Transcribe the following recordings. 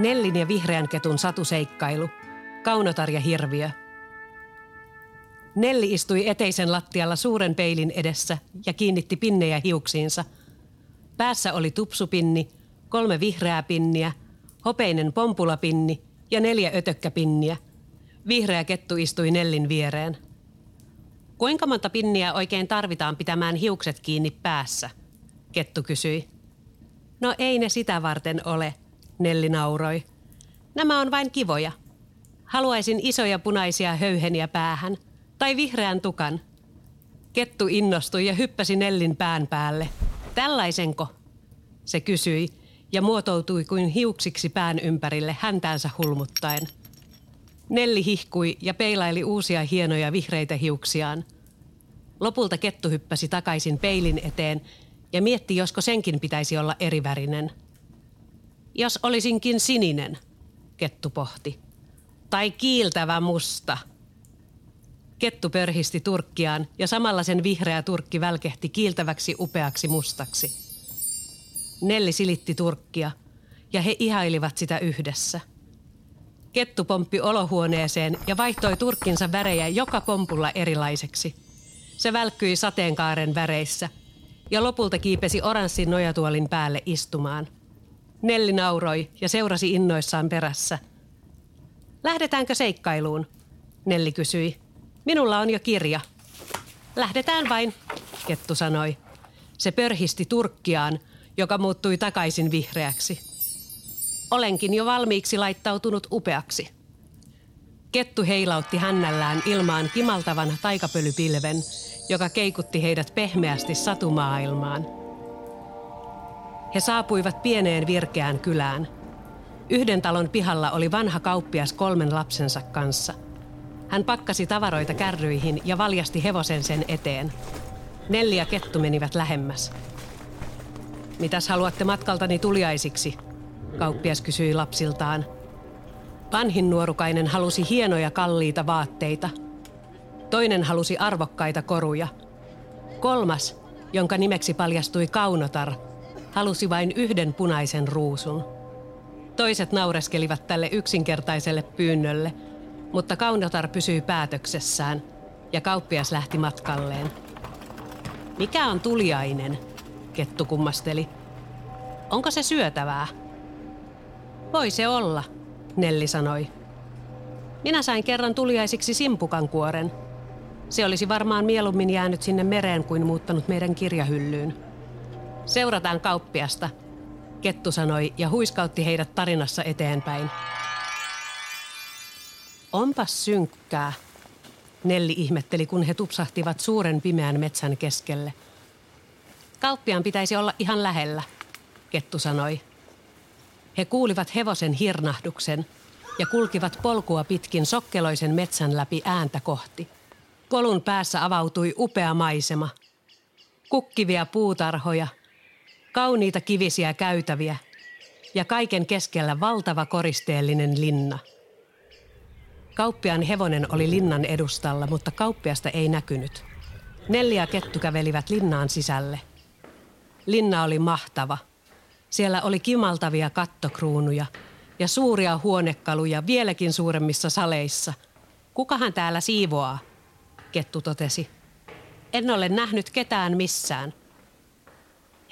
Nellin ja vihreän ketun satuseikkailu. Kaunotar ja hirviö. Nelli istui eteisen lattialla suuren peilin edessä ja kiinnitti pinnejä hiuksiinsa. Päässä oli tupsupinni, kolme vihreää pinniä, hopeinen pompulapinni ja neljä ötökkäpinniä. Vihreä kettu istui Nellin viereen. Kuinka monta pinniä oikein tarvitaan pitämään hiukset kiinni päässä? Kettu kysyi. No ei ne sitä varten ole, Nelli nauroi. Nämä on vain kivoja. Haluaisin isoja punaisia höyheniä päähän – tai vihreän tukan. Kettu innostui ja hyppäsi Nellin pään päälle. Tällaisenko? Se kysyi ja muotoutui kuin hiuksiksi pään ympärille häntäänsä hulmuttaen. Nelli hihkui ja peilaili uusia hienoja vihreitä hiuksiaan. Lopulta kettu hyppäsi takaisin peilin eteen ja mietti, josko senkin pitäisi olla erivärinen. Jos olisinkin sininen, kettu pohti. Tai kiiltävä musta – Kettu pörhisti turkkiaan ja samalla sen vihreä turkki välkehti kiiltäväksi upeaksi mustaksi. Nelli silitti turkkia ja he ihailivat sitä yhdessä. Kettu pomppi olohuoneeseen ja vaihtoi turkkinsa värejä joka pompulla erilaiseksi. Se välkkyi sateenkaaren väreissä ja lopulta kiipesi oranssin nojatuolin päälle istumaan. Nelli nauroi ja seurasi innoissaan perässä. Lähdetäänkö seikkailuun? Nelli kysyi. Minulla on jo kirja. Lähdetään vain, kettu sanoi. Se pörhisti turkkiaan, joka muuttui takaisin vihreäksi. Olenkin jo valmiiksi laittautunut upeaksi. Kettu heilautti hännällään ilmaan kimaltavan taikapölypilven, joka keikutti heidät pehmeästi satumaailmaan. He saapuivat pieneen virkeään kylään. Yhden talon pihalla oli vanha kauppias kolmen lapsensa kanssa – hän pakkasi tavaroita kärryihin ja valjasti hevosen sen eteen. Nelli ja Kettu menivät lähemmäs. Mitäs haluatte matkaltani tuliaisiksi? Kauppias kysyi lapsiltaan. Vanhin nuorukainen halusi hienoja kalliita vaatteita. Toinen halusi arvokkaita koruja. Kolmas, jonka nimeksi paljastui Kaunotar, halusi vain yhden punaisen ruusun. Toiset naureskelivat tälle yksinkertaiselle pyynnölle – mutta Kaunotar pysyi päätöksessään ja kauppias lähti matkalleen. Mikä on tuliainen? Kettu kummasteli. Onko se syötävää? Voi se olla, Nelli sanoi. Minä sain kerran tuliaisiksi simpukan kuoren. Se olisi varmaan mieluummin jäänyt sinne mereen kuin muuttanut meidän kirjahyllyyn. Seurataan kauppiasta, Kettu sanoi ja huiskautti heidät tarinassa eteenpäin. Onpas synkkää, Nelli ihmetteli, kun he tupsahtivat suuren pimeän metsän keskelle. Kauppiaan pitäisi olla ihan lähellä, Kettu sanoi. He kuulivat hevosen hirnahduksen ja kulkivat polkua pitkin sokkeloisen metsän läpi ääntä kohti. Polun päässä avautui upea maisema. Kukkivia puutarhoja, kauniita kivisiä käytäviä ja kaiken keskellä valtava koristeellinen linna – Kauppiaan hevonen oli linnan edustalla, mutta kauppiasta ei näkynyt. Neljä kettu kävelivät linnaan sisälle. Linna oli mahtava. Siellä oli kimaltavia kattokruunuja ja suuria huonekaluja vieläkin suuremmissa saleissa. Kukahan täällä siivoaa? Kettu totesi. En ole nähnyt ketään missään.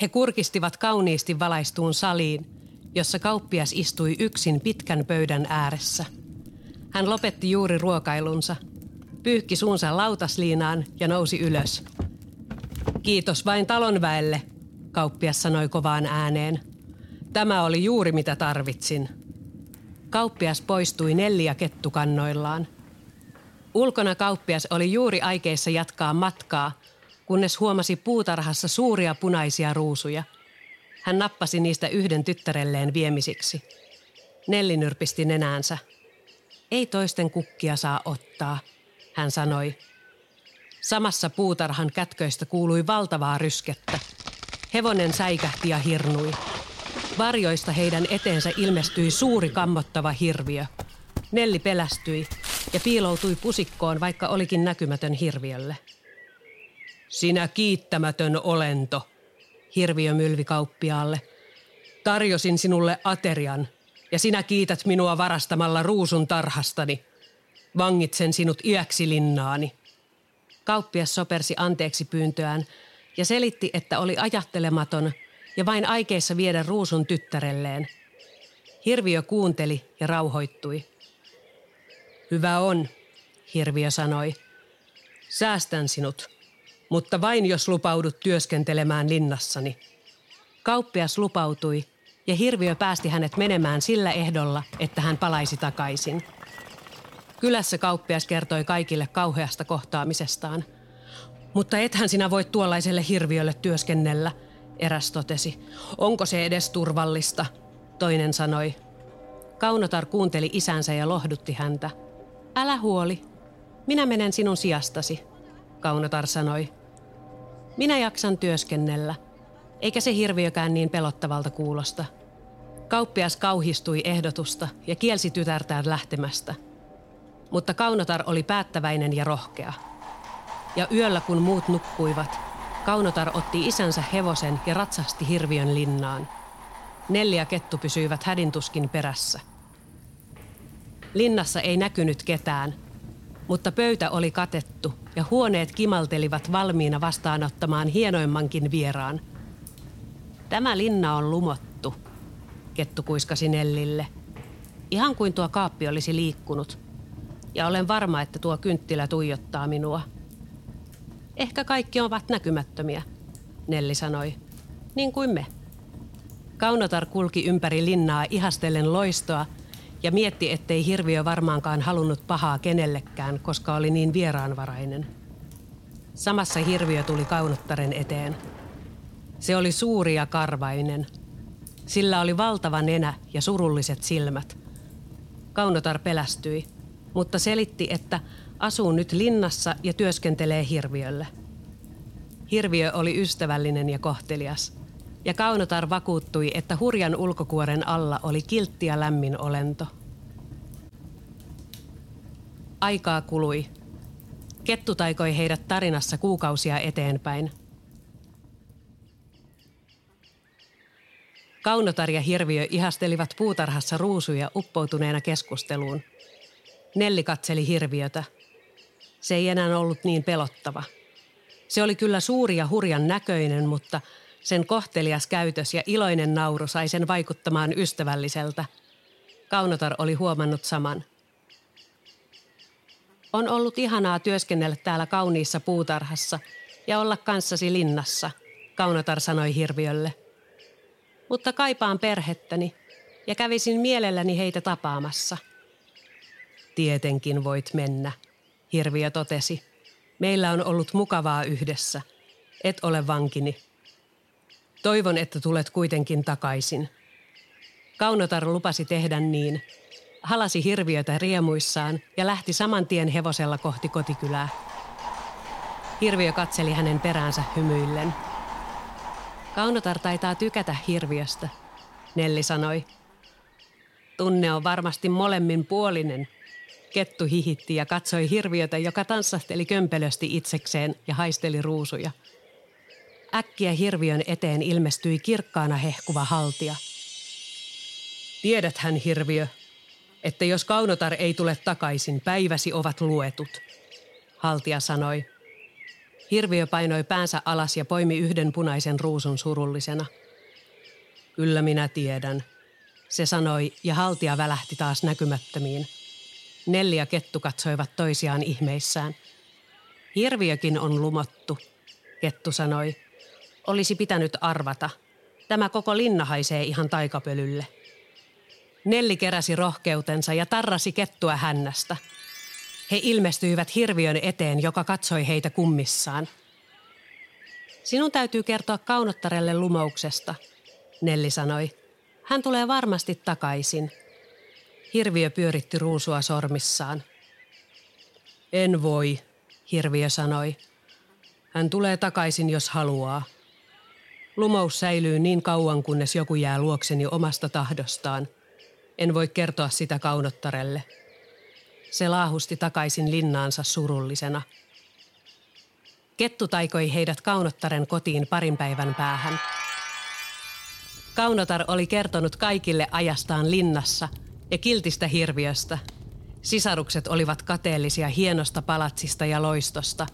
He kurkistivat kauniisti valaistuun saliin, jossa kauppias istui yksin pitkän pöydän ääressä – hän lopetti juuri ruokailunsa, pyyhki suunsa lautasliinaan ja nousi ylös. Kiitos vain talonväelle, kauppias sanoi kovaan ääneen. Tämä oli juuri mitä tarvitsin. Kauppias poistui neljä kettukannoillaan. Ulkona kauppias oli juuri aikeissa jatkaa matkaa, kunnes huomasi puutarhassa suuria punaisia ruusuja. Hän nappasi niistä yhden tyttärelleen viemisiksi. Nelli nyrpisti nenäänsä. Ei toisten kukkia saa ottaa, hän sanoi. Samassa puutarhan kätköistä kuului valtavaa ryskettä. Hevonen säikähti ja hirnui. Varjoista heidän eteensä ilmestyi suuri kammottava hirviö. Nelli pelästyi ja piiloutui pusikkoon, vaikka olikin näkymätön hirviölle. Sinä kiittämätön olento, hirviö mylvi kauppiaalle. Tarjosin sinulle aterian, Ja sinä kiität minua varastamalla ruusun tarhastani. Vangitsen sinut iäksi linnaani. Kauppias sopersi anteeksi pyyntöään ja selitti, että oli ajattelematon ja vain aikeissa viedä ruusun tyttärelleen. Hirviö kuunteli ja rauhoittui. Hyvä on, Hirviö sanoi. Säästän sinut, mutta vain jos lupaudut työskentelemään linnassani. Kauppias lupautui ja Hirviö päästi hänet menemään sillä ehdolla, että hän palaisi takaisin. Kylässä kauppias kertoi kaikille kauheasta kohtaamisestaan. Mutta ethän sinä voi tuollaiselle hirviölle työskennellä, eräs totesi. Onko se edes turvallista, toinen sanoi. Kaunotar kuunteli isänsä ja lohdutti häntä. Älä huoli, minä menen sinun sijastasi, Kaunotar sanoi. Minä jaksan työskennellä, eikä se hirviökään niin pelottavalta kuulosta. Kauppias kauhistui ehdotusta ja kielsi tytärtään lähtemästä. Mutta Kaunotar oli päättäväinen ja rohkea. Ja yöllä kun muut nukkuivat, Kaunotar otti isänsä hevosen ja ratsasti hirviön linnaan. Neljä kettu pysyivät hädintuskin perässä. Linnassa ei näkynyt ketään – mutta pöytä oli katettu ja huoneet kimaltelivat valmiina vastaanottamaan hienoimmankin vieraan. Tämä linna on lumottu, Kettu kuiskasi Nellille. Ihan kuin tuo kaappi olisi liikkunut. Ja olen varma, että tuo kynttilä tuijottaa minua. Ehkä kaikki ovat näkymättömiä, Nelli sanoi. Niin kuin me. Kaunotar kulki ympäri linnaa ihastellen loistoa – ja mietti, ettei hirviö varmaankaan halunnut pahaa kenellekään, koska oli niin vieraanvarainen. Samassa hirviö tuli kaunottaren eteen. Se oli suuri ja karvainen. Sillä oli valtava nenä ja surulliset silmät. Kaunotar pelästyi, mutta selitti, että asuu nyt linnassa ja työskentelee hirviölle. Hirviö oli ystävällinen ja kohtelias – ja Kaunotar vakuuttui, että hurjan ulkokuoren alla oli kiltti ja lämmin olento. Aikaa kului. Kettu taikoi heidät tarinassa kuukausia eteenpäin. Kaunotar ja Hirviö ihastelivat puutarhassa ruusuja uppoutuneena keskusteluun. Nelli katseli Hirviötä. Se ei enää ollut niin pelottava. Se oli kyllä suuri ja hurjan näköinen, mutta – sen kohtelias käytös ja iloinen nauru sai sen vaikuttamaan ystävälliseltä. Kaunotar oli huomannut saman. On ollut ihanaa työskennellä täällä kauniissa puutarhassa ja olla kanssasi linnassa, Kaunotar sanoi hirviölle. Mutta kaipaan perhettäni ja kävisin mielelläni heitä tapaamassa. Tietenkin voit mennä, hirviö totesi. Meillä on ollut mukavaa yhdessä. Et ole vankini. Toivon, että tulet kuitenkin takaisin. Kaunotar lupasi tehdä niin. Halasi hirviötä riemuissaan ja lähti saman tien hevosella kohti kotikylää. Hirviö katseli hänen peräänsä hymyillen. Kaunotar taitaa tykätä hirviöstä, Nelli sanoi. Tunne on varmasti molemmin puolinen. Kettu hihitti ja katsoi hirviötä, joka tanssahteli kömpelösti itsekseen ja haisteli ruusuja – Äkkiä hirviön eteen ilmestyi kirkkaana hehkuva haltia. Tiedäthän, hirviö, että jos Kaunotar ei tule takaisin, päiväsi ovat luetut, haltia sanoi. Hirviö painoi päänsä alas ja poimi yhden punaisen ruusun surullisena. Kyllä minä tiedän, se sanoi ja haltia välähti taas näkymättömiin. Nelli ja kettu katsoivat toisiaan ihmeissään. Hirviökin on lumottu, kettu sanoi olisi pitänyt arvata. Tämä koko linna haisee ihan taikapölylle. Nelli keräsi rohkeutensa ja tarrasi kettua hännästä. He ilmestyivät hirviön eteen, joka katsoi heitä kummissaan. Sinun täytyy kertoa kaunottarelle lumouksesta, Nelli sanoi. Hän tulee varmasti takaisin. Hirviö pyöritti ruusua sormissaan. En voi, hirviö sanoi. Hän tulee takaisin, jos haluaa. Lumous säilyy niin kauan, kunnes joku jää luokseni omasta tahdostaan. En voi kertoa sitä kaunottarelle. Se laahusti takaisin linnaansa surullisena. Kettu taikoi heidät kaunottaren kotiin parin päivän päähän. Kaunotar oli kertonut kaikille ajastaan linnassa ja kiltistä hirviöstä. Sisarukset olivat kateellisia hienosta palatsista ja loistosta,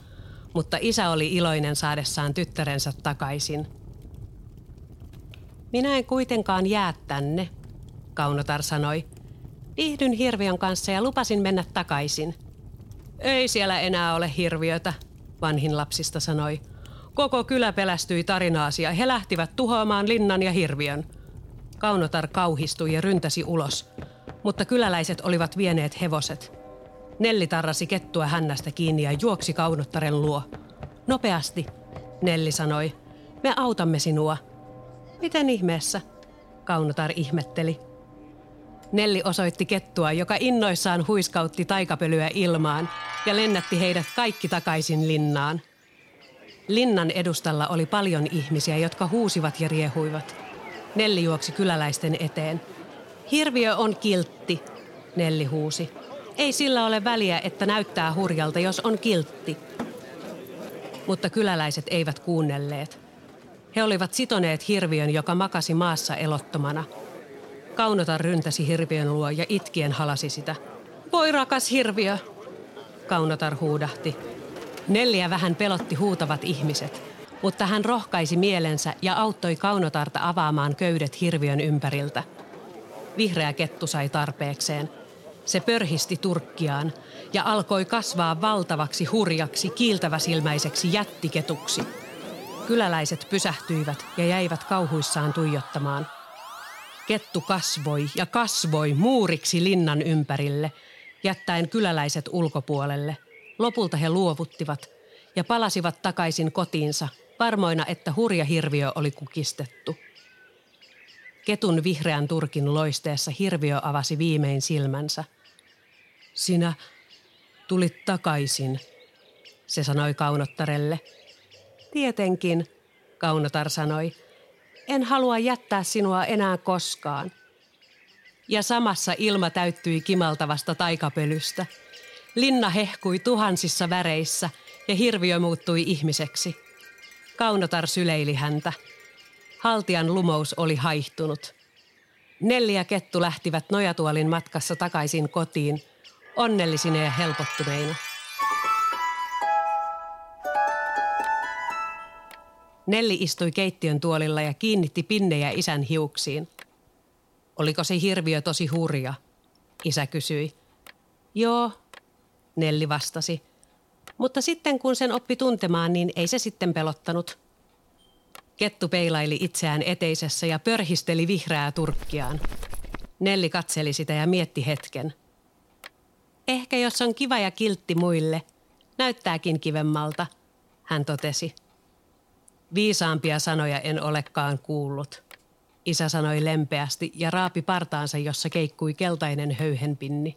mutta isä oli iloinen saadessaan tyttärensä takaisin. Minä en kuitenkaan jää tänne, Kaunotar sanoi. Viihdyn hirviön kanssa ja lupasin mennä takaisin. Ei siellä enää ole hirviötä, vanhin lapsista sanoi. Koko kylä pelästyi tarinaasi ja he lähtivät tuhoamaan linnan ja hirviön. Kaunotar kauhistui ja ryntäsi ulos, mutta kyläläiset olivat vieneet hevoset. Nelli tarrasi kettua hännästä kiinni ja juoksi Kaunottaren luo. Nopeasti, Nelli sanoi. Me autamme sinua. Miten ihmeessä? Kaunotar ihmetteli. Nelli osoitti kettua, joka innoissaan huiskautti taikapölyä ilmaan ja lennätti heidät kaikki takaisin linnaan. Linnan edustalla oli paljon ihmisiä, jotka huusivat ja riehuivat. Nelli juoksi kyläläisten eteen. Hirviö on kiltti, Nelli huusi. Ei sillä ole väliä, että näyttää hurjalta, jos on kiltti. Mutta kyläläiset eivät kuunnelleet. He olivat sitoneet hirviön, joka makasi maassa elottomana. Kaunotar ryntäsi hirviön luo ja itkien halasi sitä. Voi rakas hirviö, Kaunotar huudahti. Neljä vähän pelotti huutavat ihmiset, mutta hän rohkaisi mielensä ja auttoi Kaunotarta avaamaan köydet hirviön ympäriltä. Vihreä kettu sai tarpeekseen. Se pörhisti turkkiaan ja alkoi kasvaa valtavaksi hurjaksi kiiltäväsilmäiseksi jättiketuksi. Kyläläiset pysähtyivät ja jäivät kauhuissaan tuijottamaan. Kettu kasvoi ja kasvoi muuriksi linnan ympärille, jättäen kyläläiset ulkopuolelle. Lopulta he luovuttivat ja palasivat takaisin kotiinsa, varmoina, että hurja hirviö oli kukistettu. Ketun vihreän turkin loisteessa hirviö avasi viimein silmänsä. Sinä tulit takaisin, se sanoi Kaunottarelle. Tietenkin, Kaunotar sanoi. En halua jättää sinua enää koskaan. Ja samassa ilma täyttyi kimaltavasta taikapölystä. Linna hehkui tuhansissa väreissä ja hirviö muuttui ihmiseksi. Kaunotar syleili häntä. Haltian lumous oli haihtunut. Nelli ja Kettu lähtivät nojatuolin matkassa takaisin kotiin, onnellisina ja helpottuneina. Nelli istui keittiön tuolilla ja kiinnitti pinnejä isän hiuksiin. Oliko se hirviö tosi hurja? Isä kysyi. Joo, Nelli vastasi. Mutta sitten kun sen oppi tuntemaan, niin ei se sitten pelottanut. Kettu peilaili itseään eteisessä ja pörhisteli vihreää turkkiaan. Nelli katseli sitä ja mietti hetken. Ehkä jos on kiva ja kiltti muille, näyttääkin kivemmalta, hän totesi. Viisaampia sanoja en olekaan kuullut. Isä sanoi lempeästi ja raapi partaansa, jossa keikkui keltainen höyhenpinni.